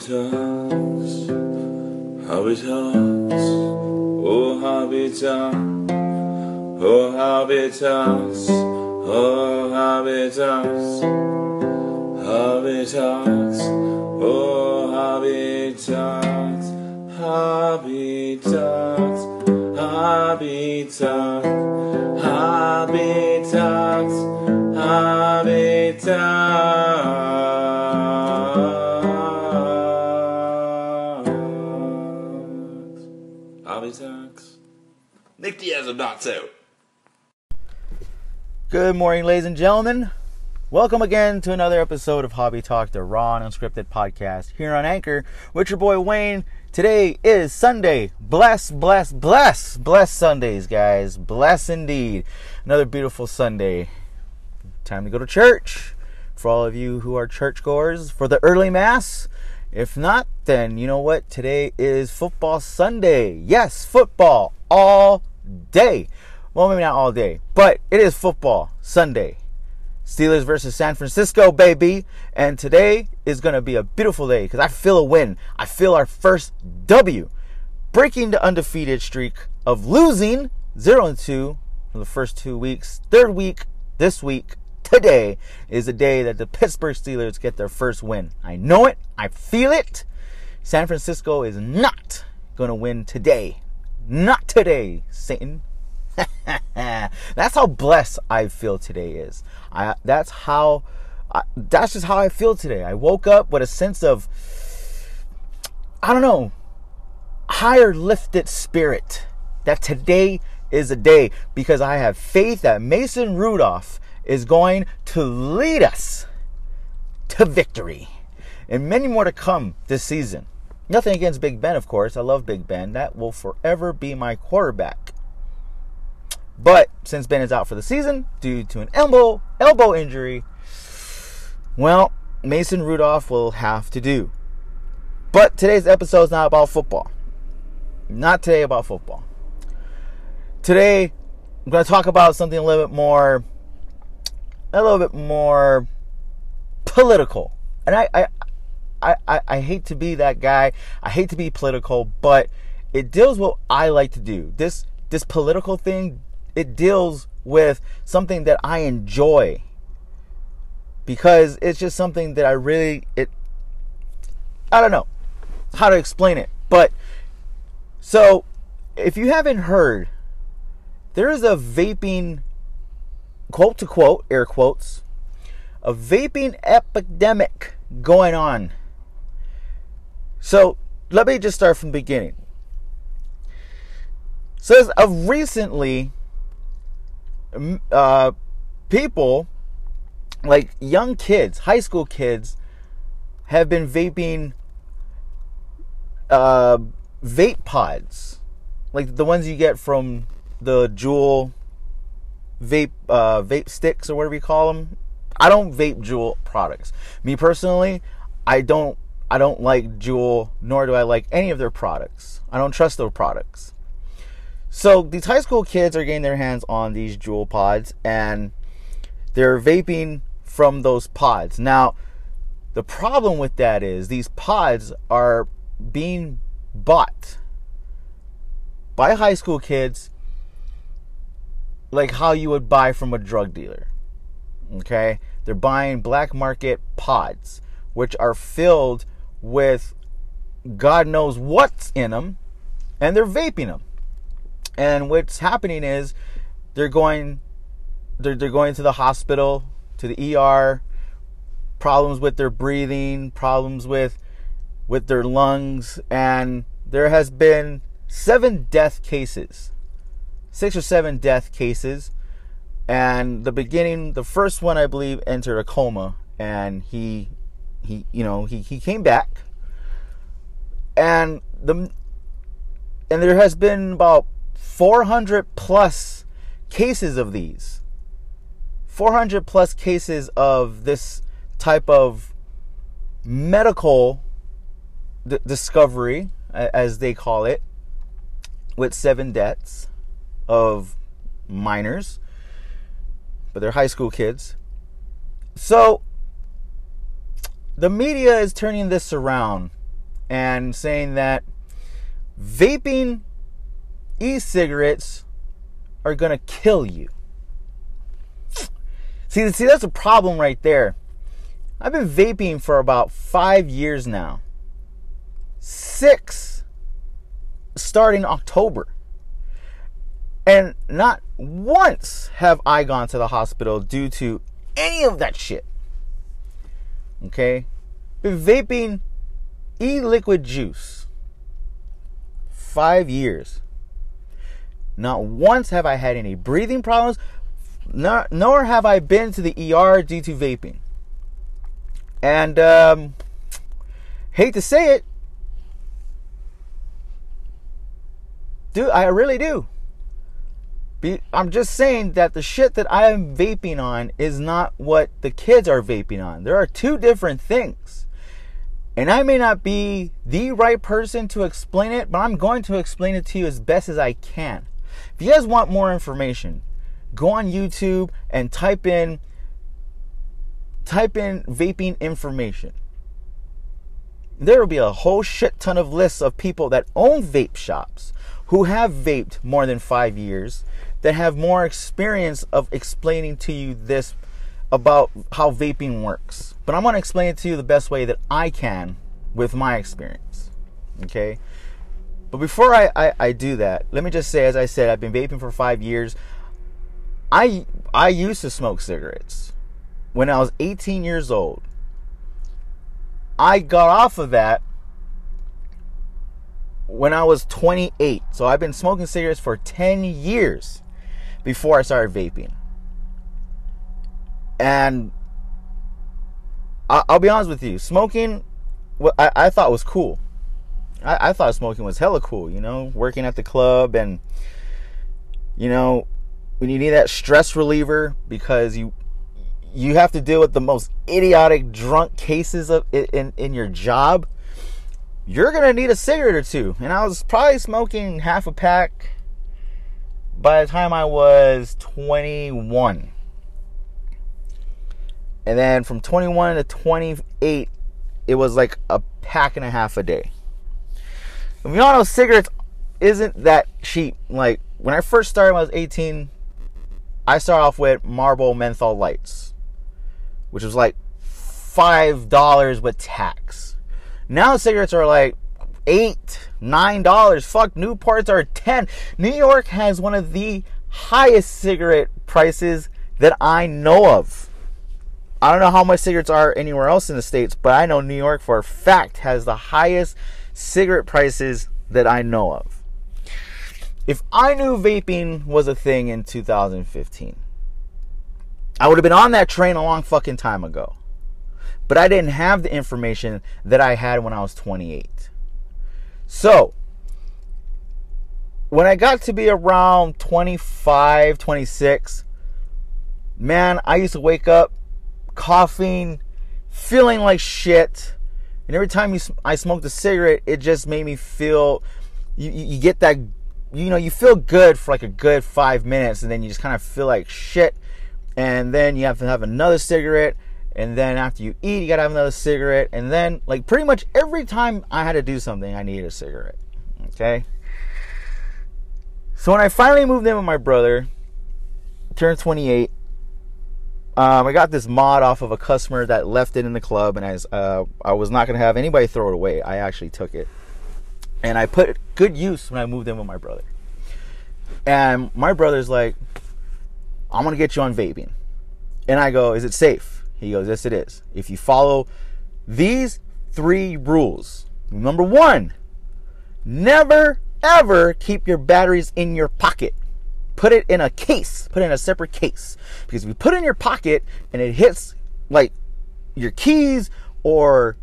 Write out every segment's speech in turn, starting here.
Hobby Talks, oh Talks, oh Hobby Talks, oh Hobby Talks, oh Talks, Hobby Talks, Hobby Good morning, ladies and gentlemen. Welcome again to another episode of Hobby Talk, the raw and unscripted podcast here on Anchor with your boy Wayne. Today is Sunday. Bless, bless, bless, bless Sundays, guys. Bless indeed. Another beautiful Sunday. Time to go to church. For all of you who are churchgoers, for the early mass. If not, then you know what? Today is football Sunday. Yes, football all day. Well, maybe not all day, but it is football Sunday. Steelers versus San Francisco, baby. And today is going to be a beautiful day because I feel a win. I feel our first W. Breaking the undefeated streak of losing 0 and 2 for the first two weeks. Third week, this week, today is the day that the Pittsburgh Steelers get their first win. I know it. I feel it. San Francisco is not going to win today. Not today, Satan. that's how blessed I feel today is. I that's how I, that's just how I feel today. I woke up with a sense of I don't know, higher lifted spirit that today is a day because I have faith that Mason Rudolph is going to lead us to victory and many more to come this season. Nothing against Big Ben, of course. I love Big Ben. That will forever be my quarterback. But since Ben is out for the season due to an elbow elbow injury, well, Mason Rudolph will have to do. But today's episode is not about football. Not today about football. Today, I'm going to talk about something a little bit more, a little bit more political. And I, I, I, I, hate to be that guy. I hate to be political, but it deals with what I like to do. This, this political thing it deals with something that I enjoy because it's just something that I really it I don't know how to explain it but so if you haven't heard there is a vaping quote to quote air quotes a vaping epidemic going on so let me just start from the beginning says of recently uh, people, like young kids, high school kids, have been vaping uh, vape pods, like the ones you get from the Juul vape uh, vape sticks or whatever you call them. I don't vape Juul products. Me personally, I don't I don't like Juul, nor do I like any of their products. I don't trust their products. So these high school kids are getting their hands on these Juul pods and they're vaping from those pods. Now, the problem with that is these pods are being bought by high school kids like how you would buy from a drug dealer. Okay? They're buying black market pods which are filled with God knows what's in them and they're vaping them. And what's happening is they're going they're, they're going to the hospital, to the ER, problems with their breathing, problems with with their lungs, and there has been seven death cases. Six or seven death cases. And the beginning, the first one I believe entered a coma and he he you know, he, he came back. And the and there has been about 400 plus cases of these. 400 plus cases of this type of medical d- discovery, as they call it, with seven deaths of minors, but they're high school kids. So the media is turning this around and saying that vaping e-cigarettes are going to kill you. See, see that's a problem right there. I've been vaping for about 5 years now. 6 starting October. And not once have I gone to the hospital due to any of that shit. Okay? Been vaping e liquid juice. Five years. Not once have I had any breathing problems, nor, nor have I been to the ER due to vaping. And, um, hate to say it, dude, I really do. Be, I'm just saying that the shit that I am vaping on is not what the kids are vaping on. There are two different things. And I may not be the right person to explain it, but I'm going to explain it to you as best as I can. If you guys want more information, go on YouTube and type in type in vaping information. There will be a whole shit ton of lists of people that own vape shops who have vaped more than 5 years that have more experience of explaining to you this about how vaping works. But I'm going to explain it to you the best way that I can with my experience. Okay? But before I, I, I, do that, let me just say, as I said, I've been vaping for five years. I I used to smoke cigarettes when I was 18 years old. I got off of that when I was 28. So I've been smoking cigarettes for 10 years before I started vaping. And I'll be honest with you, smoking, what I, I thought was cool. I, I thought smoking was hella cool, you know, working at the club and, you know, when you need that stress reliever because you you have to deal with the most idiotic drunk cases of in in your job you're gonna need a cigarette or two and i was probably smoking half a pack by the time I was 21. And then from 21 to 28, it was like a pack and a half a day. Know cigarettes isn't that cheap. Like when I first started when I was 18, I started off with Marlboro menthol lights, which was like $5 with tax. Now cigarettes are like eight, nine dollars. Fuck, Newports are ten. New York has one of the highest cigarette prices that I know of. I don't know how much cigarettes are anywhere else in the states, but I know New York for a fact has the highest cigarette prices that I know of. If I knew vaping was a thing in 2015, I would have been on that train a long fucking time ago. But I didn't have the information that I had when I was 28. So, when I got to be around 25, 26, man, I used to wake up coughing, feeling like shit. And every time you, I smoked a cigarette, it just made me feel, you, you get that, you know, you feel good for like a good five minutes, and then you just kind of feel like shit. And then you have to have another cigarette and then after you eat, you gotta have another cigarette, and then like pretty much every time I had to do something, I needed a cigarette. Okay. So when I finally moved in with my brother, turned 28, um, I got this mod off of a customer that left it in the club, and I was, uh, I was not gonna have anybody throw it away. I actually took it, and I put good use when I moved in with my brother. And my brother's like, "I'm gonna get you on vaping," and I go, "Is it safe?" He goes, Yes, it is. If you follow these three rules, number one, never ever keep your batteries in your pocket. Put it in a case, put it in a separate case. Because if you put it in your pocket and it hits like your keys or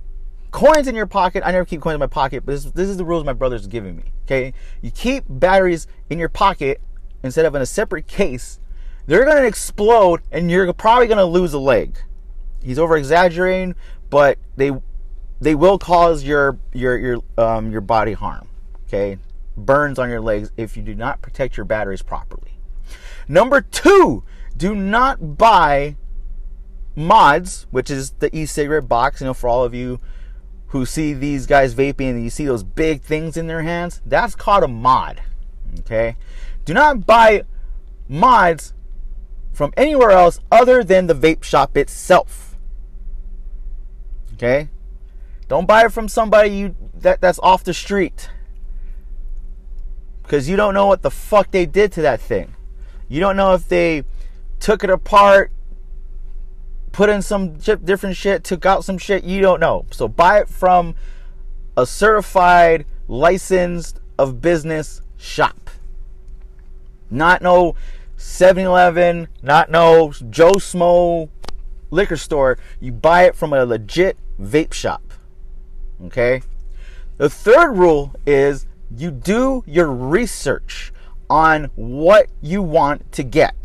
coins in your pocket, I never keep coins in my pocket, but this, this is the rules my brother's giving me. Okay? You keep batteries in your pocket instead of in a separate case, they're gonna explode and you're probably gonna lose a leg he's over exaggerating, but they they will cause your your your um your body harm. Okay, burns on your legs if you do not protect your batteries properly. Number two, do not buy mods, which is the e-cigarette box. You know, for all of you who see these guys vaping and you see those big things in their hands, that's called a mod. Okay? Do not buy mods from anywhere else other than the vape shop itself. Okay? Don't buy it from somebody you that, that's off the street. Because you don't know what the fuck they did to that thing. You don't know if they took it apart, put in some different shit, took out some shit. You don't know. So buy it from a certified, licensed of business shop. Not no 7 Eleven, not no Joe Smo liquor store. You buy it from a legit vape shop. Okay? The third rule is you do your research on what you want to get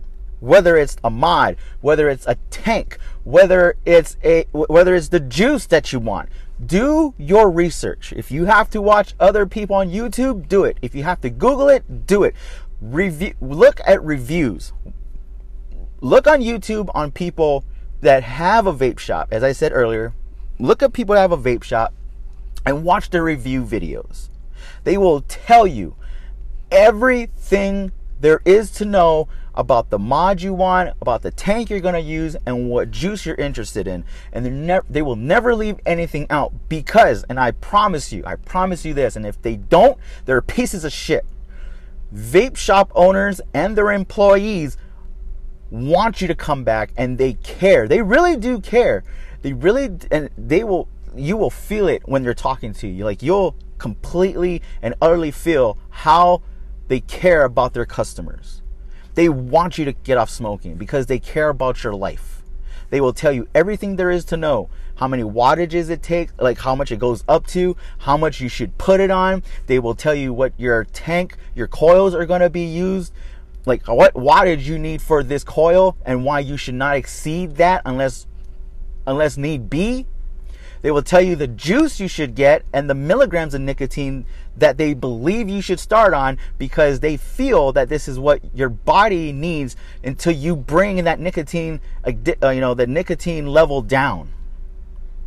whether it's a mod, whether it's a tank, whether it's a whether it's the juice that you want. Do your research. If you have to watch other people on YouTube, do it. If you have to Google it, do it. Review look at reviews. Look on YouTube on people that have a vape shop. As I said earlier, look at people that have a vape shop and watch their review videos. They will tell you everything there is to know about the mod you want, about the tank you're going to use, and what juice you're interested in. And never, they will never leave anything out because, and I promise you, I promise you this, and if they don't, they're pieces of shit. Vape shop owners and their employees want you to come back and they care. They really do care. They really, and they will, you will feel it when they're talking to you. Like you'll completely and utterly feel how they care about their customers. They want you to get off smoking because they care about your life. They will tell you everything there is to know how many wattages it takes, like how much it goes up to, how much you should put it on. They will tell you what your tank, your coils are going to be used, like what wattage you need for this coil and why you should not exceed that unless unless need be. They will tell you the juice you should get and the milligrams of nicotine that they believe you should start on because they feel that this is what your body needs until you bring that nicotine, uh, you know, the nicotine level down.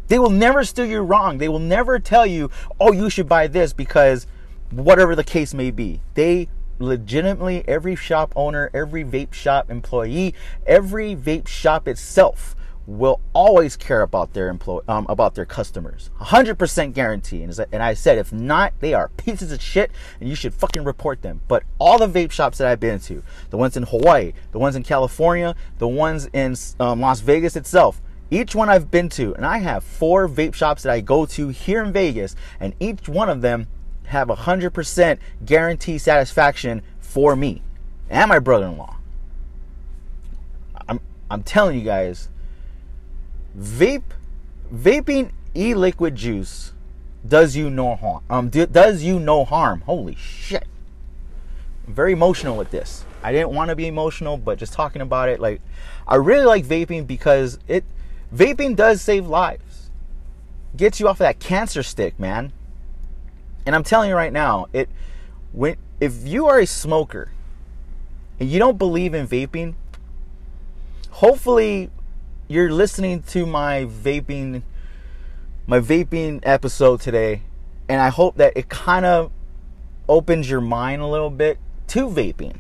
They will never steer you wrong. They will never tell you, oh, you should buy this because whatever the case may be. They legitimately, every shop owner, every vape shop employee, every vape shop itself will always care about their employ um, about their customers. 100% guarantee. And, and i said if not they are pieces of shit and you should fucking report them. But all the vape shops that i've been to the ones in hawaii the ones in california the ones in um, las vegas itself each one i've been to and i have four vape shops that i go to here in vegas and each one of them have 100% guarantee satisfaction for me and my brother-in-law. I'm, I'm telling you guys vape vaping e-liquid juice does you no harm. Um, does you no harm. Holy shit! I'm very emotional with this. I didn't want to be emotional, but just talking about it, like, I really like vaping because it, vaping does save lives. Gets you off of that cancer stick, man. And I'm telling you right now, it, when if you are a smoker and you don't believe in vaping, hopefully you're listening to my vaping my vaping episode today and I hope that it kind of opens your mind a little bit to vaping.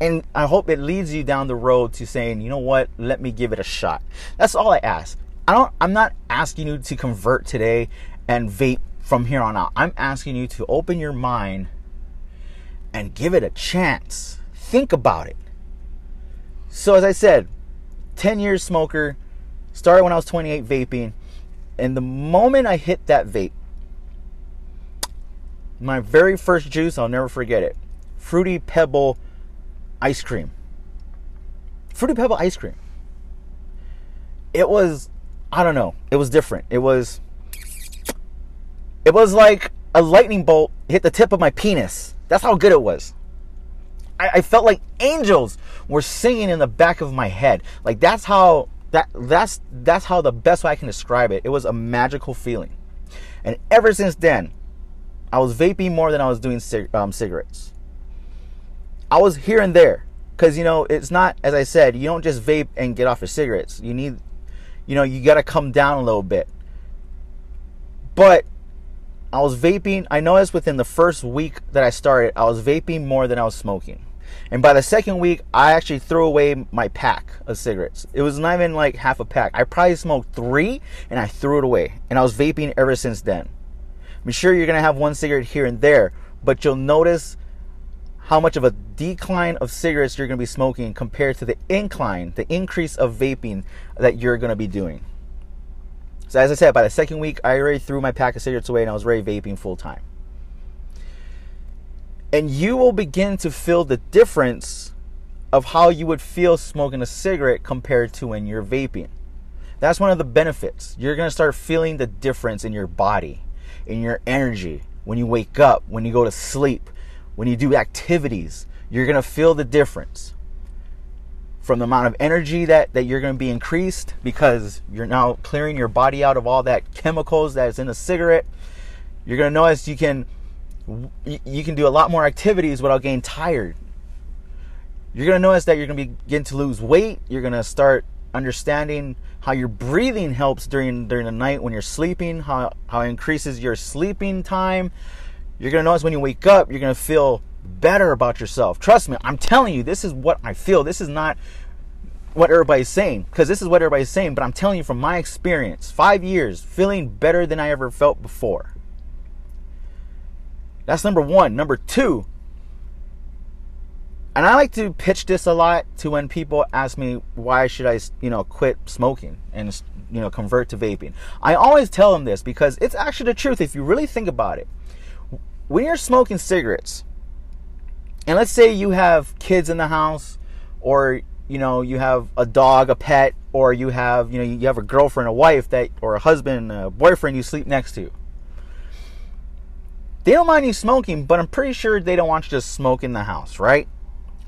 And I hope it leads you down the road to saying, "You know what? Let me give it a shot." That's all I ask. I don't I'm not asking you to convert today and vape from here on out. I'm asking you to open your mind and give it a chance. Think about it. So as I said, 10 years smoker, started when I was 28 vaping. And the moment I hit that vape, my very first juice, I'll never forget it Fruity Pebble ice cream. Fruity Pebble ice cream. It was, I don't know, it was different. It was, it was like a lightning bolt hit the tip of my penis. That's how good it was. I, I felt like angels were singing in the back of my head. Like that's how that that's that's how the best way I can describe it. It was a magical feeling, and ever since then, I was vaping more than I was doing cig- um, cigarettes. I was here and there because you know it's not as I said. You don't just vape and get off your cigarettes. You need, you know, you got to come down a little bit. But I was vaping. I noticed within the first week that I started, I was vaping more than I was smoking. And by the second week, I actually threw away my pack of cigarettes. It was not even like half a pack. I probably smoked three and I threw it away. And I was vaping ever since then. I'm sure you're going to have one cigarette here and there, but you'll notice how much of a decline of cigarettes you're going to be smoking compared to the incline, the increase of vaping that you're going to be doing. So, as I said, by the second week, I already threw my pack of cigarettes away and I was already vaping full time. And you will begin to feel the difference of how you would feel smoking a cigarette compared to when you're vaping. That's one of the benefits. You're going to start feeling the difference in your body, in your energy, when you wake up, when you go to sleep, when you do activities. You're going to feel the difference from the amount of energy that, that you're going to be increased because you're now clearing your body out of all that chemicals that is in the cigarette. You're going to notice you can you can do a lot more activities without getting tired. You're going to notice that you're going to begin to lose weight. You're going to start understanding how your breathing helps during during the night when you're sleeping, how how it increases your sleeping time. You're going to notice when you wake up, you're going to feel better about yourself. Trust me, I'm telling you, this is what I feel. This is not what everybody's saying because this is what everybody's saying, but I'm telling you from my experience, 5 years feeling better than I ever felt before. That's number one. Number two, and I like to pitch this a lot to when people ask me why should I, you know, quit smoking and you know convert to vaping. I always tell them this because it's actually the truth if you really think about it. When you're smoking cigarettes, and let's say you have kids in the house, or you know you have a dog, a pet, or you have you know you have a girlfriend, a wife that, or a husband, a boyfriend you sleep next to they don't mind you smoking, but I'm pretty sure they don't want you to smoke in the house, right?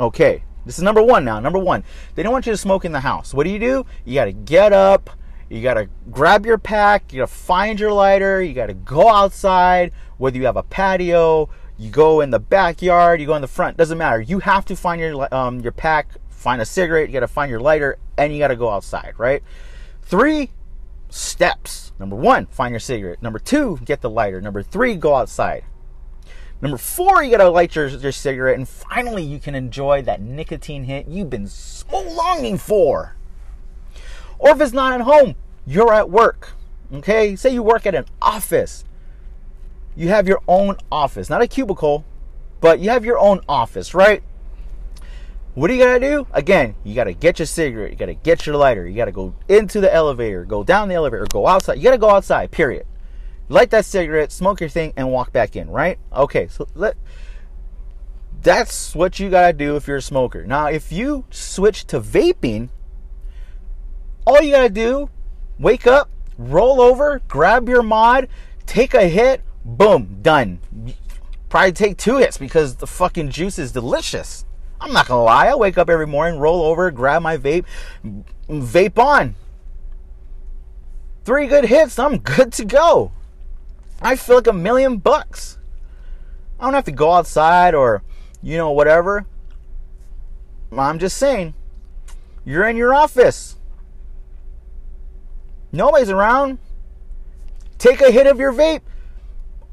Okay, this is number one now. Number one, they don't want you to smoke in the house. What do you do? You got to get up, you got to grab your pack, you got to find your lighter, you got to go outside, whether you have a patio, you go in the backyard, you go in the front, doesn't matter. You have to find your um, your pack, find a cigarette, you got to find your lighter, and you got to go outside, right? Three steps Number one, find your cigarette. Number two, get the lighter. Number three, go outside. Number four, you gotta light your, your cigarette, and finally, you can enjoy that nicotine hit you've been so longing for. Or if it's not at home, you're at work. Okay? Say you work at an office. You have your own office, not a cubicle, but you have your own office, right? What do you gotta do? Again, you gotta get your cigarette, you gotta get your lighter, you gotta go into the elevator, go down the elevator, go outside. You gotta go outside, period. Light that cigarette, smoke your thing, and walk back in, right? Okay, so let that's what you gotta do if you're a smoker. Now, if you switch to vaping, all you gotta do, wake up, roll over, grab your mod, take a hit, boom, done. Probably take two hits because the fucking juice is delicious. I'm not gonna lie. I wake up every morning, roll over, grab my vape, vape on. Three good hits, I'm good to go. I feel like a million bucks. I don't have to go outside or, you know, whatever. I'm just saying, you're in your office. Nobody's around. Take a hit of your vape,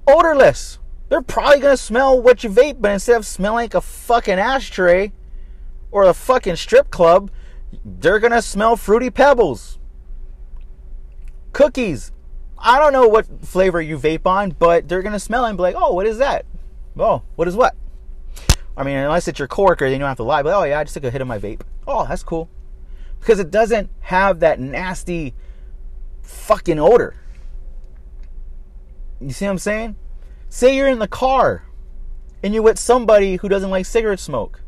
odorless. They're probably gonna smell what you vape, but instead of smelling like a fucking ashtray or a fucking strip club, they're gonna smell fruity pebbles. Cookies. I don't know what flavor you vape on, but they're gonna smell and be like, oh, what is that? Oh, what is what? I mean, unless it's your coworker, then you don't have to lie. But oh yeah, I just took a hit of my vape. Oh, that's cool. Because it doesn't have that nasty fucking odor. You see what I'm saying? Say you're in the car and you're with somebody who doesn't like cigarette smoke.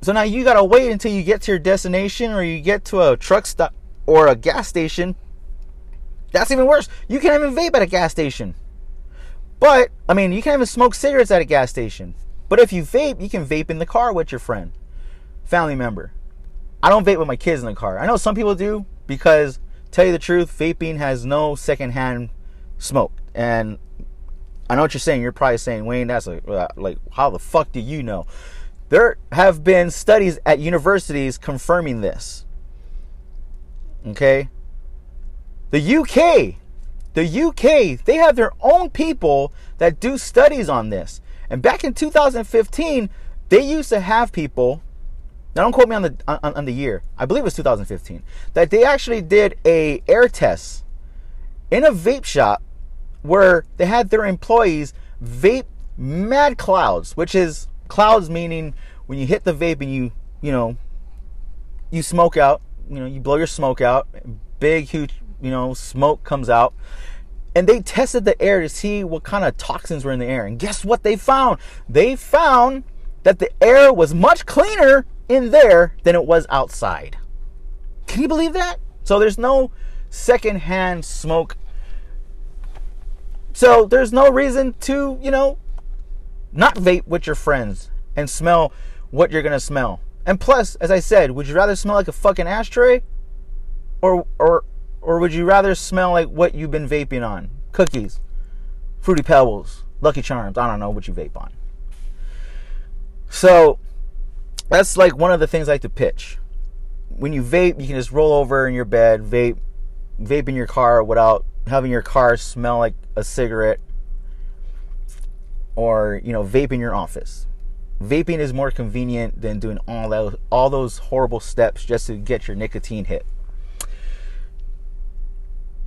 So now you gotta wait until you get to your destination or you get to a truck stop or a gas station. That's even worse. You can't even vape at a gas station. But, I mean, you can't even smoke cigarettes at a gas station. But if you vape, you can vape in the car with your friend, family member. I don't vape with my kids in the car. I know some people do because, tell you the truth, vaping has no secondhand smoke. And I know what you're saying. You're probably saying, Wayne, that's like, uh, like, how the fuck do you know? There have been studies at universities confirming this. Okay? The UK The UK, they have their own people that do studies on this. And back in 2015, they used to have people. Now don't quote me on the on, on the year. I believe it was 2015. That they actually did a air test in a vape shop where they had their employees vape mad clouds, which is clouds meaning when you hit the vape and you you know you smoke out, you know you blow your smoke out, big huge you know smoke comes out and they tested the air to see what kind of toxins were in the air. And guess what they found? They found that the air was much cleaner in there than it was outside. Can you believe that? So there's no secondhand smoke. So there's no reason to, you know, not vape with your friends and smell what you're to smell. And plus, as I said, would you rather smell like a fucking ashtray or or or would you rather smell like what you've been vaping on? Cookies, Fruity Pebbles, Lucky Charms. I don't know what you vape on. So that's like one of the things I like to pitch. When you vape, you can just roll over in your bed, vape, vape in your car without having your car smell like a cigarette, or you know, vaping your office. Vaping is more convenient than doing all those all those horrible steps just to get your nicotine hit.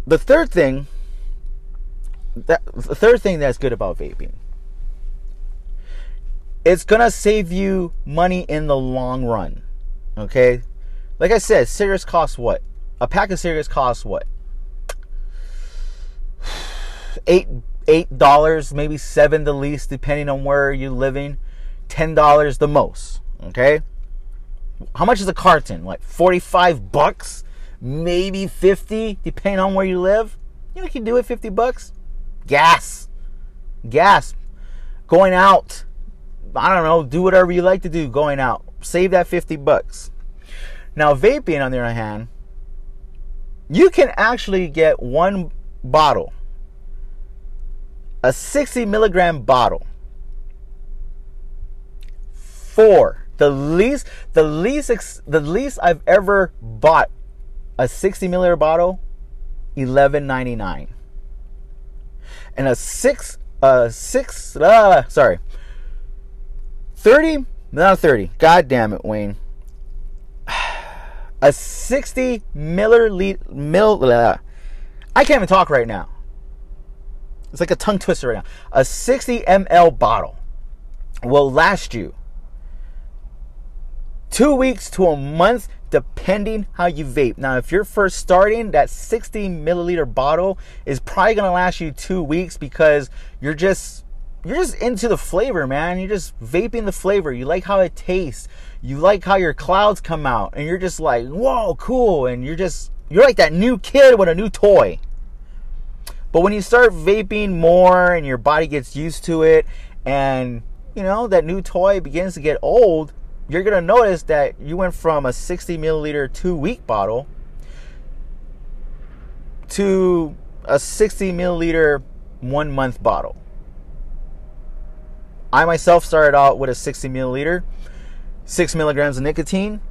The third thing that the third thing that's good about vaping it's gonna save you money in the long run okay like i said cigarettes cost what a pack of cigarettes costs what? Eight eight dollars maybe seven the least depending on where you're living. Ten dollars the most okay? How much is a carton like 45 bucks? Maybe 50 depending on where you live? You know you can do it 50 bucks. Gas. Gas. Going out. I don't know do whatever you like to do going out. Save that 50 bucks. Now vaping on the other hand you can actually get one bottle a 60 milligram bottle for the least the least the least i've ever bought a 60 milliliter bottle 11.99 and a six uh six uh sorry 30 not 30 god damn it wayne a 60 milliliter mil uh, i can't even talk right now it's like a tongue twister right now a 60 ml bottle will last you two weeks to a month depending how you vape. Now, if you're first starting, that 60 milliliter bottle is probably gonna last you two weeks because you're just you're just into the flavor, man. You're just vaping the flavor. You like how it tastes. You like how your clouds come out, and you're just like, whoa, cool. And you're just you're like that new kid with a new toy. But when you start vaping more and your body gets used to it, and you know that new toy begins to get old, you're to notice that you went from a 60 milliliter two week bottle to a 60 milliliter one month bottle. I myself started out with a 60 milliliter, six milligrams of nicotine,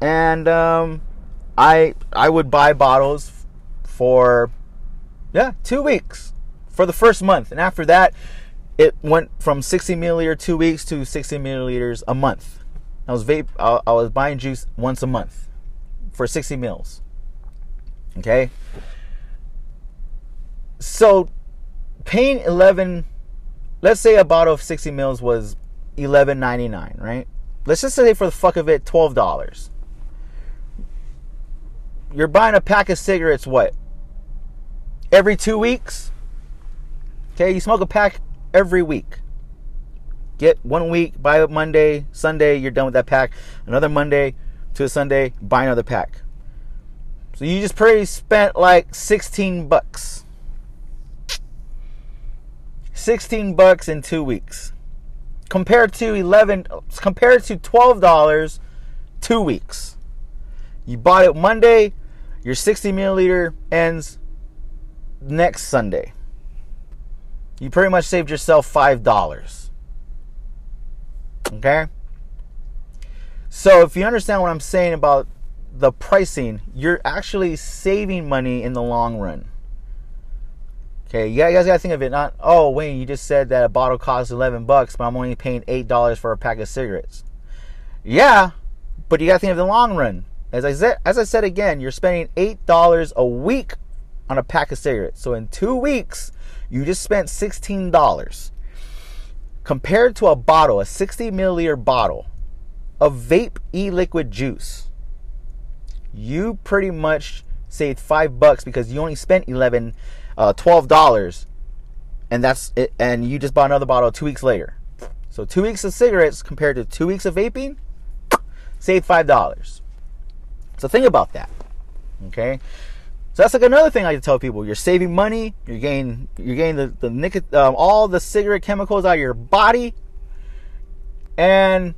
and um, I I would buy bottles for yeah two weeks for the first month, and after that, it went from 60 milliliter two weeks to 60 milliliters a month. I was vape. I, I was buying juice once a month for 60 mils. Okay. So paying 11, let's say a bottle of 60 mils was 11.99, right? Let's just say for the fuck of it, $12. You're buying a pack of cigarettes, what? Every two weeks? Okay, you smoke a pack every week. Get one week, buy it Monday, Sunday, you're done with that pack. Another Monday to a Sunday, buy another pack. So you just pretty spent like 16 bucks. 16 bucks in 2 weeks. Compared to 11 compared to $12 2 weeks. You bought it Monday, your 60 milliliter ends next Sunday you pretty much saved yourself $5. Okay? So if you understand what I'm saying about the pricing, you're actually saving money in the long run. Okay, you guys gotta think of it not, oh, Wayne, you just said that a bottle costs 11 bucks, but I'm only paying $8 for a pack of cigarettes. Yeah, but you gotta think of the long run. As I said, as I said again, you're spending $8 a week on a pack of cigarettes. So in two weeks, you just spent $16. Compared to a bottle, a 60 milliliter bottle of vape e liquid juice, you pretty much saved five bucks because you only spent 11 uh, $12 and that's it and you just bought another bottle two weeks later. So two weeks of cigarettes compared to two weeks of vaping save five dollars. So think about that okay? So that's like another thing I like to tell people: you're saving money, you're getting you're getting the the nicot- um, all the cigarette chemicals out of your body, and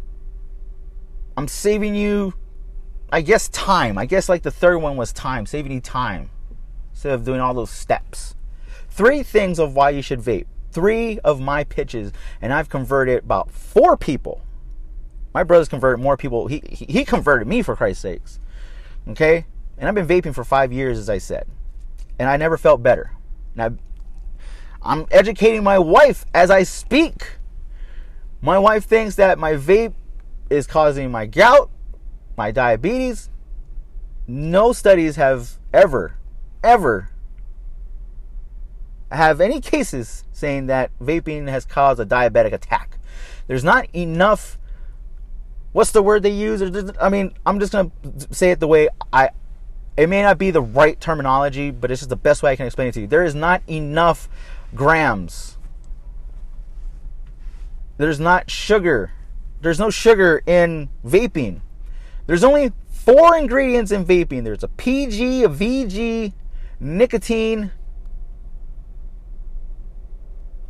I'm saving you, I guess, time. I guess like the third one was time, saving you time instead of doing all those steps. Three things of why you should vape. Three of my pitches, and I've converted about four people. My brother's converted more people. He he converted me for Christ's sakes. Okay, and I've been vaping for five years, as I said, and I never felt better. I, I'm educating my wife as I speak. My wife thinks that my vape is causing my gout, my diabetes. No studies have ever, ever have any cases saying that vaping has caused a diabetic attack. There's not enough. What's the word they use? I mean, I'm just gonna say it the way I. It may not be the right terminology, but it's just the best way I can explain it to you. There is not enough grams. There's not sugar. There's no sugar in vaping. There's only four ingredients in vaping. There's a PG, a VG, nicotine,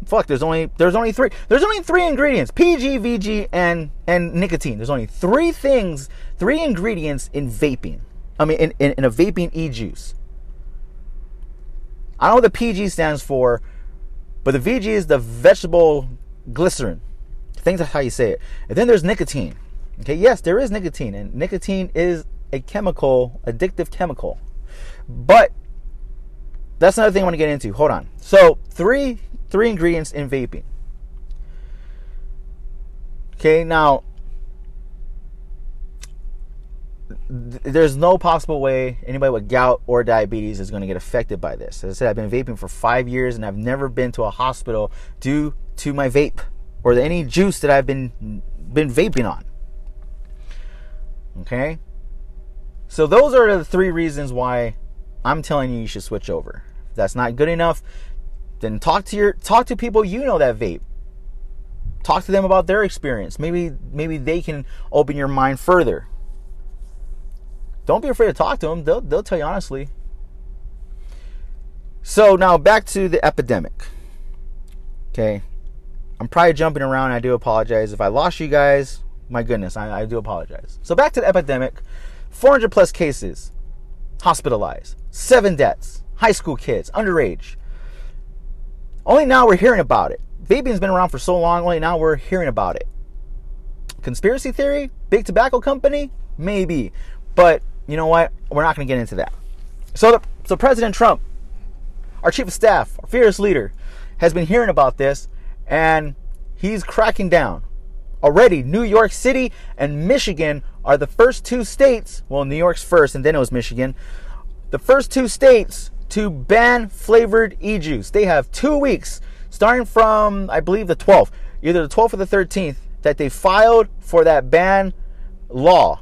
fuck there's only there's only three there's only three ingredients pg vg and and nicotine. There's only three things three ingredients in vaping. I mean in, in, in a vaping e-juice. I don't know what the pg stands for but the vg is the vegetable glycerin. I think that's how you say it. And then there's nicotine. Okay yes there is nicotine and nicotine is a chemical addictive chemical. But that's another thing i want to get into hold on so three three ingredients in vaping. Okay, now th- there's no possible way anybody with gout or diabetes is going to get affected by this. As I said, I've been vaping for five years and I've never been to a hospital due to my vape or any juice that I've been been vaping on. Okay, so those are the three reasons why I'm telling you you should switch over. If that's not good enough, then talk to your talk to people you know that vape. Talk to them about their experience. Maybe maybe they can open your mind further. Don't be afraid to talk to them. They'll they'll tell you honestly. So now back to the epidemic. Okay. I'm probably jumping around. I do apologize. If I lost you guys, my goodness, I, I do apologize. So back to the epidemic 400 plus cases, hospitalized, seven deaths, high school kids, underage. Only now we're hearing about it. Vaping's been around for so long, only now we're hearing about it. Conspiracy theory? Big tobacco company? Maybe. But you know what? We're not going to get into that. So, the, so President Trump, our chief of staff, our fearless leader, has been hearing about this and he's cracking down. Already, New York City and Michigan are the first two states, well, New York's first and then it was Michigan, the first two states to ban flavored e juice. They have two weeks, starting from, I believe, the 12th, either the 12th or the 13th, that they filed for that ban law.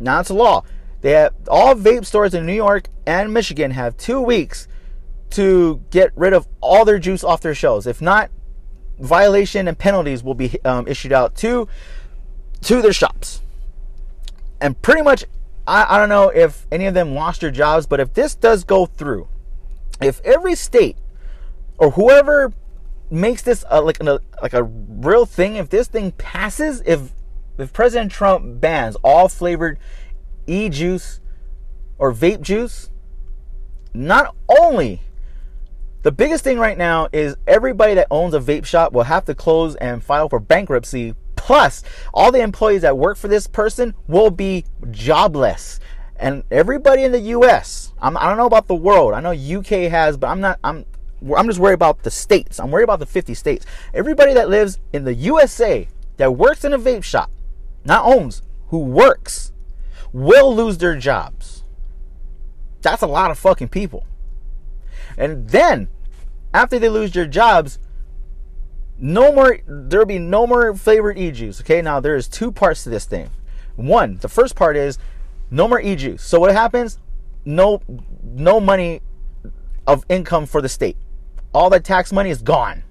Now it's a law. They have all vape stores in New York and Michigan have two weeks to get rid of all their juice off their shelves. If not, violation and penalties will be um, issued out to to their shops. And pretty much I, I don't know if any of them lost their jobs, but if this does go through, if every state or whoever makes this a, like a, like a real thing, if this thing passes, if if President Trump bans all flavored e juice or vape juice, not only the biggest thing right now is everybody that owns a vape shop will have to close and file for bankruptcy Plus, all the employees that work for this person will be jobless. And everybody in the US, I'm, I do not know about the world. I know UK has, but I'm not, I'm, I'm just worried about the states. I'm worried about the 50 states. Everybody that lives in the USA that works in a vape shop, not owns, who works, will lose their jobs. That's a lot of fucking people. And then, after they lose their jobs, no more there'll be no more flavored e-juice. Okay, now there's two parts to this thing. One, the first part is no more e-juice. So what happens? No no money of income for the state. All that tax money is gone.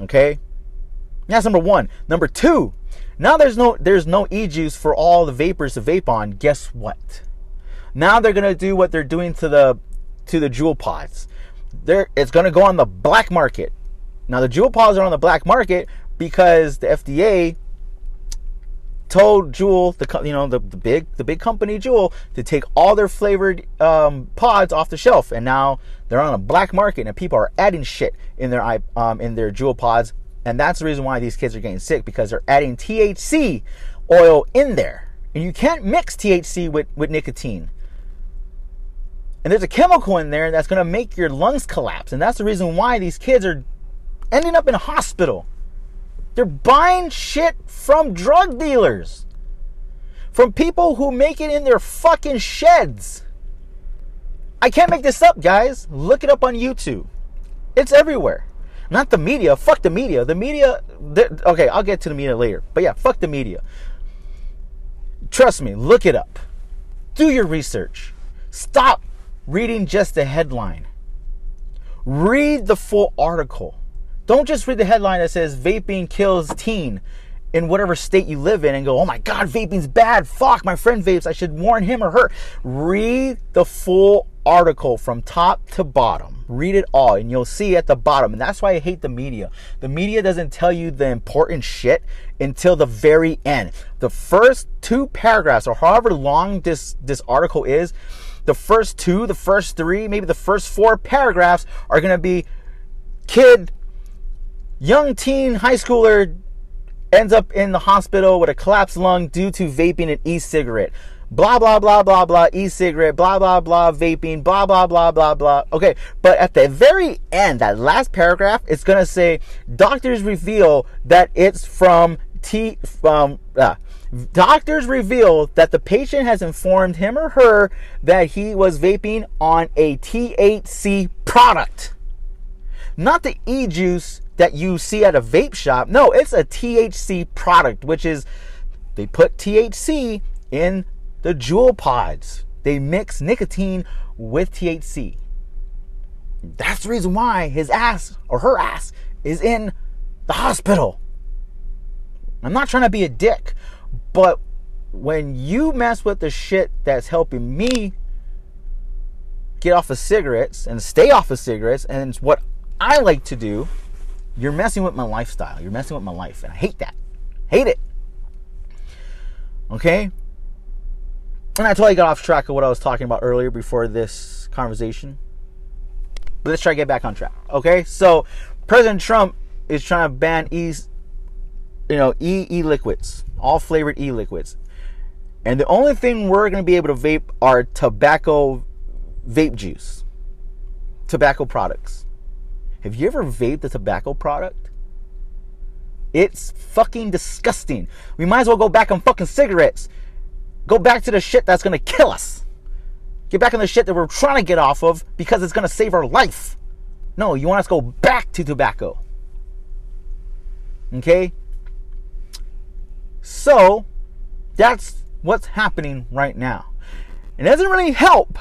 Okay? That's number one. Number two, now there's no there's no e-juice for all the vapors to vape on. Guess what? Now they're gonna do what they're doing to the to the Juul pods. There it's gonna go on the black market. Now the Juul pods are on the black market because the FDA told Juul, the you know the, the big the big company Juul, to take all their flavored um, pods off the shelf, and now they're on a black market, and people are adding shit in their um, in their Juul pods, and that's the reason why these kids are getting sick because they're adding THC oil in there, and you can't mix THC with with nicotine. And there's a chemical in there that's going to make your lungs collapse, and that's the reason why these kids are ending up in a hospital they're buying shit from drug dealers, from people who make it in their fucking sheds. I can't make this up, guys. Look it up on YouTube. It's everywhere. Not the media. Fuck the media. The media. Okay, I'll get to the media later. But yeah, fuck the media. Trust me, look it up. Do your research. Stop reading just the headline. Read the full article. Don't just read the headline that says vaping kills teen in whatever state you live in and go, oh my God, vaping's bad. Fuck, my friend vapes. I should warn him or her. Read the full article from top to bottom. Read it all and you'll see at the bottom. And that's why I hate the media. The media doesn't tell you the important shit until the very end. The first two paragraphs or however long this, this article is, the first two, the first three, maybe the first four paragraphs are going to be kid Young teen high schooler ends up in the hospital with a collapsed lung due to vaping an e-cigarette. Blah blah blah blah blah e-cigarette, blah blah blah vaping, blah blah blah blah blah. Okay, but at the very end, that last paragraph, it's gonna say doctors reveal that it's from T from uh, doctors reveal that the patient has informed him or her that he was vaping on a THC product, not the e-juice that you see at a vape shop. No, it's a THC product, which is they put THC in the Juul pods. They mix nicotine with THC. That's the reason why his ass or her ass is in the hospital. I'm not trying to be a dick, but when you mess with the shit that's helping me get off of cigarettes and stay off of cigarettes, and it's what I like to do, you're messing with my lifestyle. You're messing with my life. And I hate that. Hate it. Okay? And I totally got off track of what I was talking about earlier before this conversation. But let's try to get back on track. Okay? So President Trump is trying to ban e you know, e e liquids, all flavored e liquids. And the only thing we're going to be able to vape are tobacco vape juice, tobacco products. Have you ever vaped a tobacco product? It's fucking disgusting. We might as well go back on fucking cigarettes. Go back to the shit that's gonna kill us. Get back on the shit that we're trying to get off of because it's gonna save our life. No, you want us to go back to tobacco. Okay? So, that's what's happening right now. It doesn't really help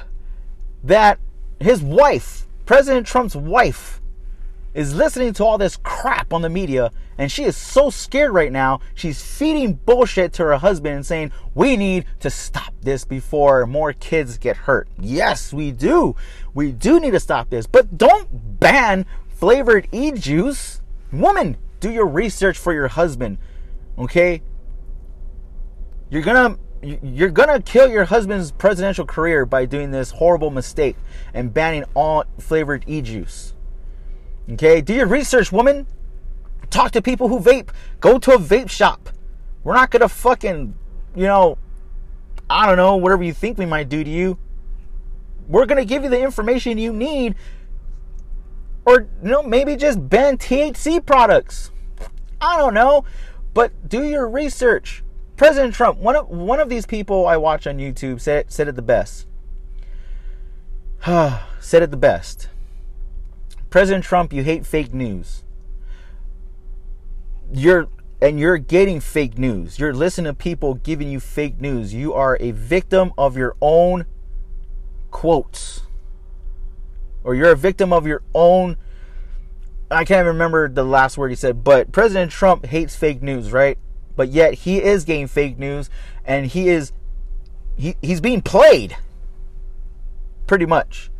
that his wife, President Trump's wife, is listening to all this crap on the media and she is so scared right now. She's feeding bullshit to her husband and saying, We need to stop this before more kids get hurt. Yes, we do. We do need to stop this. But don't ban flavored e juice. Woman, do your research for your husband. Okay? You're gonna you're gonna kill your husband's presidential career by doing this horrible mistake and banning all flavored e juice. Okay, do your research, woman. Talk to people who vape. Go to a vape shop. We're not gonna fucking, you know, I don't know, whatever you think we might do to you. We're gonna give you the information you need Or you know, maybe just ban THC products. I don't know, but do your research. President Trump, one of one of these people I watch on YouTube said said it the best. said it the best. President Trump, you hate fake news. You're and you're getting fake news. You're listening to people giving you fake news. You are a victim of your own quotes. Or you're a victim of your own I can't even remember the last word he said, but President Trump hates fake news, right? But yet he is getting fake news and he is he, he's being played pretty much.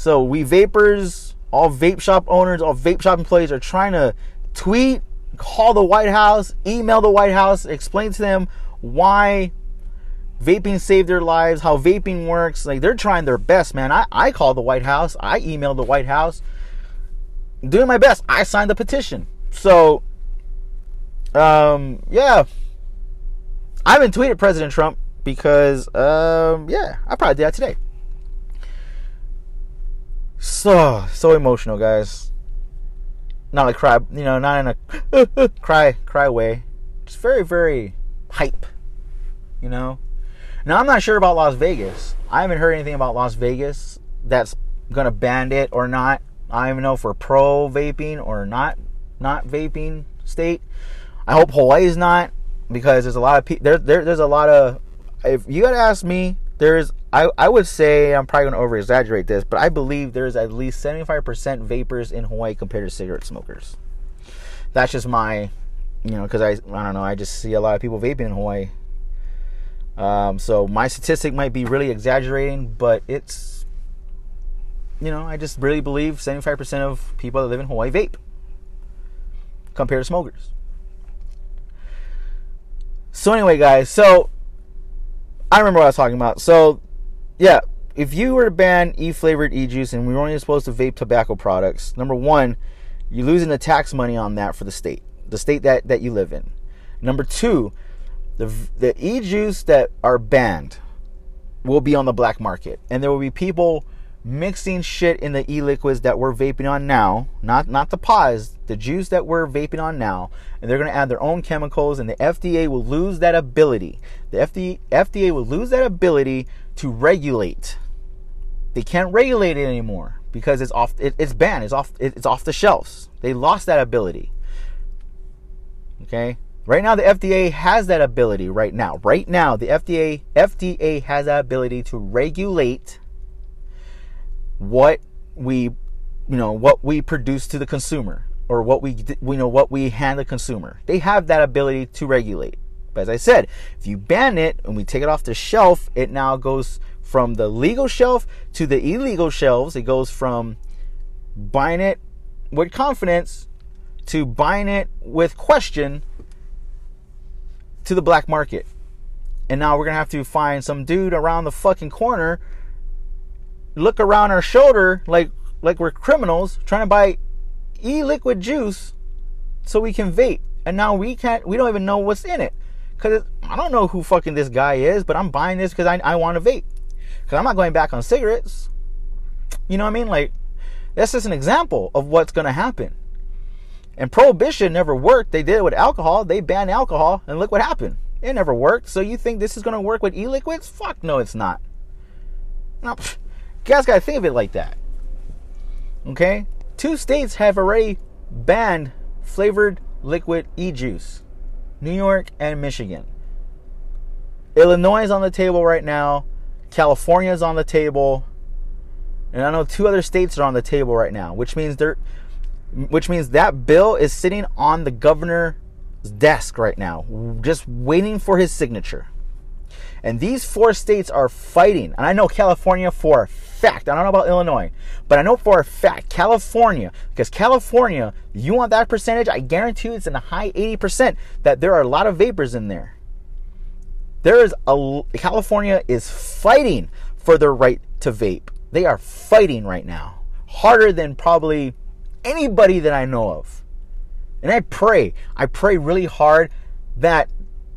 So we vapors, all vape shop owners, all vape shop employees are trying to tweet, call the White House, email the White House, explain to them why vaping saved their lives, how vaping works. Like they're trying their best, man. I, I called the White House, I emailed the White House. doing my best. I signed the petition. So um yeah. I haven't tweeted President Trump because um yeah, I probably did that today. So so emotional, guys. Not like cry, you know, not in a cry cry way. Just very very hype, you know. Now I'm not sure about Las Vegas. I haven't heard anything about Las Vegas that's gonna ban it or not. I don't even know if we're pro vaping or not not vaping state. I hope Hawaii is not because there's a lot of people there, there there's a lot of if you gotta ask me, there's I, I would say I'm probably gonna over exaggerate this, but I believe there's at least 75% vapors in Hawaii compared to cigarette smokers. That's just my you know, because I I don't know, I just see a lot of people vaping in Hawaii. Um, so my statistic might be really exaggerating, but it's you know, I just really believe 75% of people that live in Hawaii vape compared to smokers. So anyway, guys, so I remember what I was talking about. So yeah, if you were to ban e-flavored e-juice and we were only supposed to vape tobacco products, number one, you're losing the tax money on that for the state, the state that, that you live in. Number two, the the e-juice that are banned will be on the black market, and there will be people mixing shit in the e-liquids that we're vaping on now, not not the pods, the juice that we're vaping on now, and they're going to add their own chemicals, and the FDA will lose that ability. The FDA FDA will lose that ability to regulate. They can't regulate it anymore because it's off. It, it's banned. It's off. It, it's off the shelves. They lost that ability. Okay. Right now, the FDA has that ability. Right now, right now, the FDA FDA has that ability to regulate what we, you know, what we produce to the consumer or what we, we know what we hand the consumer. They have that ability to regulate. But as I said, if you ban it and we take it off the shelf, it now goes from the legal shelf to the illegal shelves. It goes from buying it with confidence to buying it with question to the black market. And now we're going to have to find some dude around the fucking corner look around our shoulder like like we're criminals trying to buy e-liquid juice so we can vape. And now we can't we don't even know what's in it. Cause I don't know who fucking this guy is, but I'm buying this because I, I want to vape. Because I'm not going back on cigarettes. You know what I mean? Like, that's just an example of what's going to happen. And prohibition never worked. They did it with alcohol. They banned alcohol, and look what happened. It never worked. So you think this is going to work with e-liquids? Fuck no, it's not. No, you guys got to think of it like that. Okay? Two states have already banned flavored liquid e-juice. New York and Michigan. Illinois is on the table right now. California is on the table. And I know two other states are on the table right now, which means they're which means that bill is sitting on the governor's desk right now, just waiting for his signature. And these four states are fighting. And I know California for fact. I don't know about Illinois, but I know for a fact California, because California, you want that percentage, I guarantee it's in the high 80% that there are a lot of vapors in there. There is a California is fighting for their right to vape. They are fighting right now. Harder than probably anybody that I know of. And I pray, I pray really hard that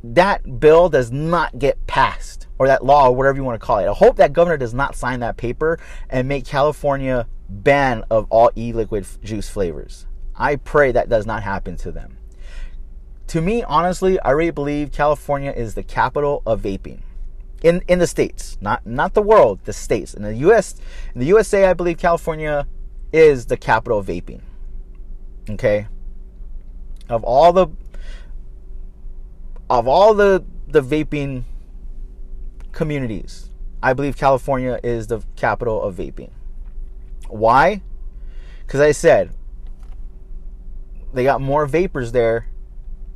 that bill does not get passed or that law or whatever you want to call it. I hope that governor does not sign that paper and make California ban of all e-liquid juice flavors. I pray that does not happen to them. To me, honestly, I really believe California is the capital of vaping. In in the states, not not the world, the states. In the US, in the USA, I believe California is the capital of vaping. Okay? Of all the of all the the vaping communities, I believe California is the capital of vaping. Why? Because I said they got more vapors there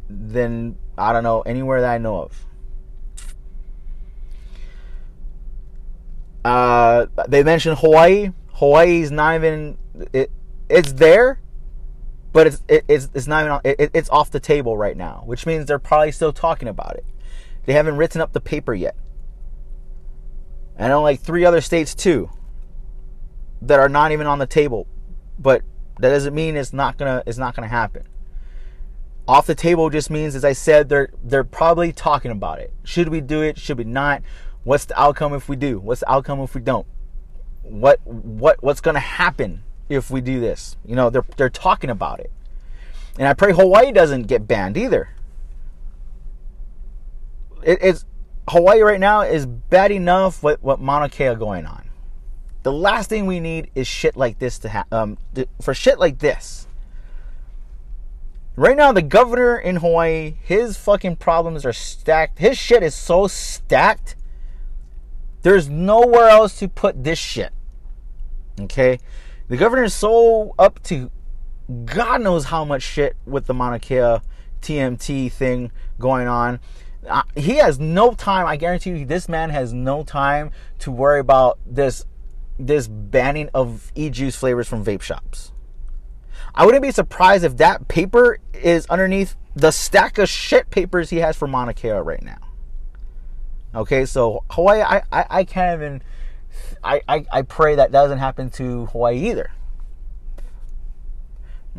than I don't know anywhere that I know of. Uh, they mentioned Hawaii. Hawaii is not even it, it's there, but it's it, it's it's not even on, it, it's off the table right now, which means they're probably still talking about it. They haven't written up the paper yet. and know like three other states too that are not even on the table, but that doesn't mean it's not gonna it's not gonna happen. Off the table just means, as I said, they're they're probably talking about it. Should we do it? Should we not? What's the outcome if we do? What's the outcome if we don't? What what what's gonna happen if we do this? You know, they're they're talking about it. And I pray Hawaii doesn't get banned either. It, it's Hawaii right now is bad enough with what Mauna Kea going on. The last thing we need is shit like this to happen. Um, th- for shit like this. Right now, the governor in Hawaii, his fucking problems are stacked. His shit is so stacked. There's nowhere else to put this shit. Okay? The governor is so up to God knows how much shit with the Mauna Kea TMT thing going on uh, he has no time. I guarantee you, this man has no time to worry about this this banning of e-juice flavors from vape shops. I wouldn't be surprised if that paper is underneath the stack of shit papers he has for Mauna Kea right now. Okay, so Hawaii, I, I, I can't even. I, I, I pray that doesn't happen to Hawaii either.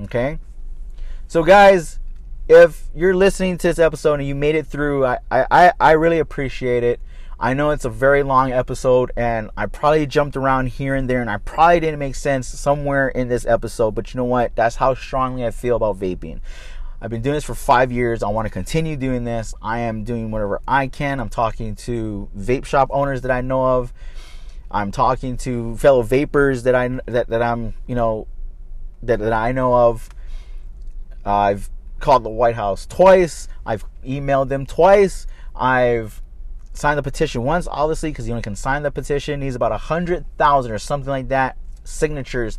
Okay, so guys, if you're listening to this episode and you made it through, I, I, I really appreciate it. I know it's a very long episode and I probably jumped around here and there and I probably didn't make sense somewhere in this episode, but you know what? That's how strongly I feel about vaping. I've been doing this for five years. I want to continue doing this. I am doing whatever I can. I'm talking to vape shop owners that I know of. I'm talking to fellow vapors that I that, that I'm you know that, that I know of. Uh, I've called the White House twice. I've emailed them twice. I've signed the petition once, obviously, because you only can sign the petition. Needs about a hundred thousand or something like that signatures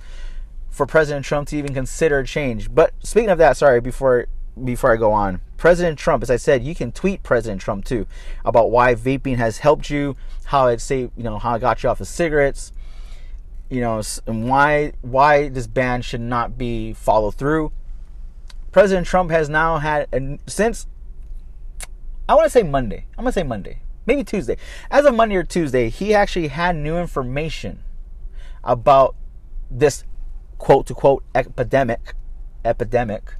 for President Trump to even consider change. But speaking of that, sorry, before before I go on, President Trump, as I said, you can tweet President Trump too about why vaping has helped you, how it saved, you know, how it got you off of cigarettes, you know, and why why this ban should not be followed through. President Trump has now had since I want to say Monday. I'm gonna say Monday, maybe Tuesday. As of Monday or Tuesday, he actually had new information about this quote to quote epidemic. Epidemic.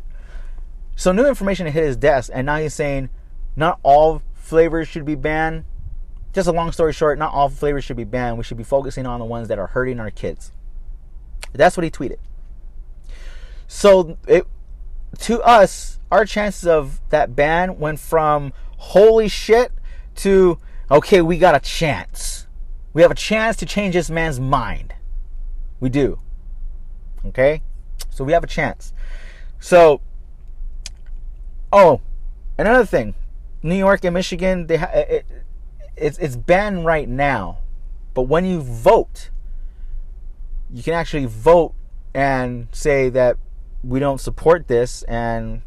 So new information hit his desk, and now he's saying not all flavors should be banned. Just a long story short, not all flavors should be banned. We should be focusing on the ones that are hurting our kids. That's what he tweeted. So it to us, our chances of that ban went from holy shit to okay, we got a chance. We have a chance to change this man's mind. We do. Okay? So we have a chance. So, oh, another thing. New York and Michigan, they ha- it, it's, it's banned right now. But when you vote, you can actually vote and say that we don't support this and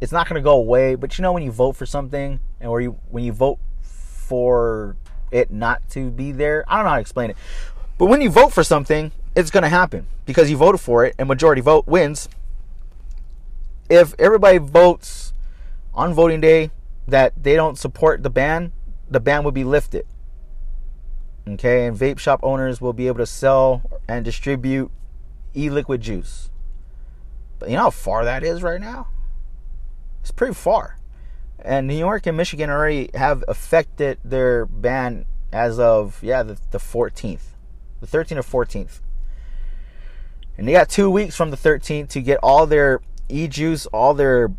it's not going to go away. But you know when you vote for something and or you when you vote for it not to be there? I don't know how to explain it. But when you vote for something it's going to happen because you voted for it and majority vote wins if everybody votes on voting day that they don't support the ban the ban would be lifted okay and vape shop owners will be able to sell and distribute e-liquid juice but you know how far that is right now? It's pretty far. And New York and Michigan already have affected their ban as of yeah the, the 14th, the 13th or 14th. And they got two weeks from the 13th to get all their e-juice, all their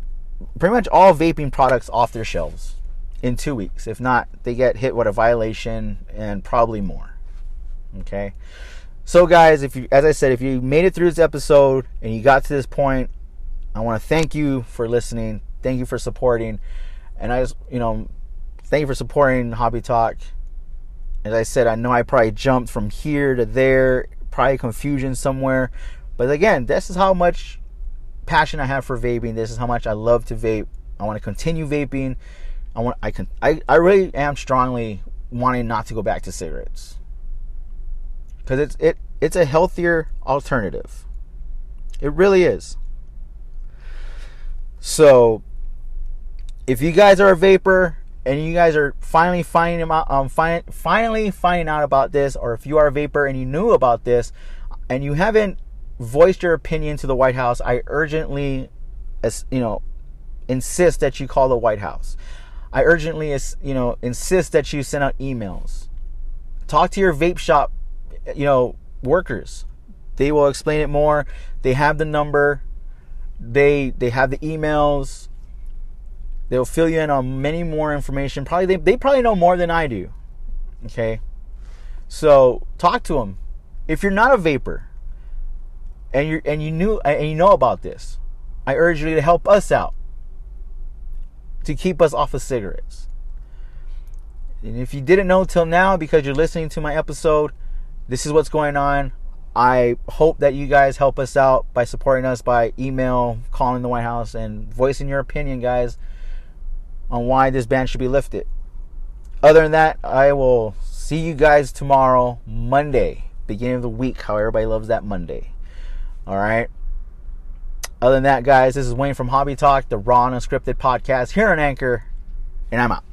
pretty much all vaping products off their shelves in two weeks. If not, they get hit with a violation and probably more. Okay. So guys, if you as I said, if you made it through this episode and you got to this point, I want to thank you for listening. Thank you for supporting. And I just, you know, thank you for supporting Hobby Talk. As I said, I know I probably jumped from here to there, probably confusion somewhere. But again, this is how much passion I have for vaping. This is how much I love to vape. I want to continue vaping. I want I can I, I really am strongly wanting not to go back to cigarettes. Cuz it's it it's a healthier alternative. It really is. So if you guys are a vapor and you guys are finally finding out um find, finally finding out about this or if you are a vapor and you knew about this and you haven't voiced your opinion to the White House, I urgently, you know, insist that you call the White House. I urgently, you know, insist that you send out emails. Talk to your vape shop, you know, workers. They will explain it more. They have the number. They they have the emails. They'll fill you in on many more information. Probably they, they probably know more than I do. Okay. So talk to them. If you're not a vapor, and you and you knew and you know about this, I urge you to help us out to keep us off of cigarettes. And if you didn't know till now because you're listening to my episode, this is what's going on. I hope that you guys help us out by supporting us by email, calling the White House, and voicing your opinion, guys, on why this ban should be lifted. Other than that, I will see you guys tomorrow, Monday, beginning of the week, how everybody loves that Monday. All right. Other than that, guys, this is Wayne from Hobby Talk, the raw and unscripted podcast here on Anchor, and I'm out.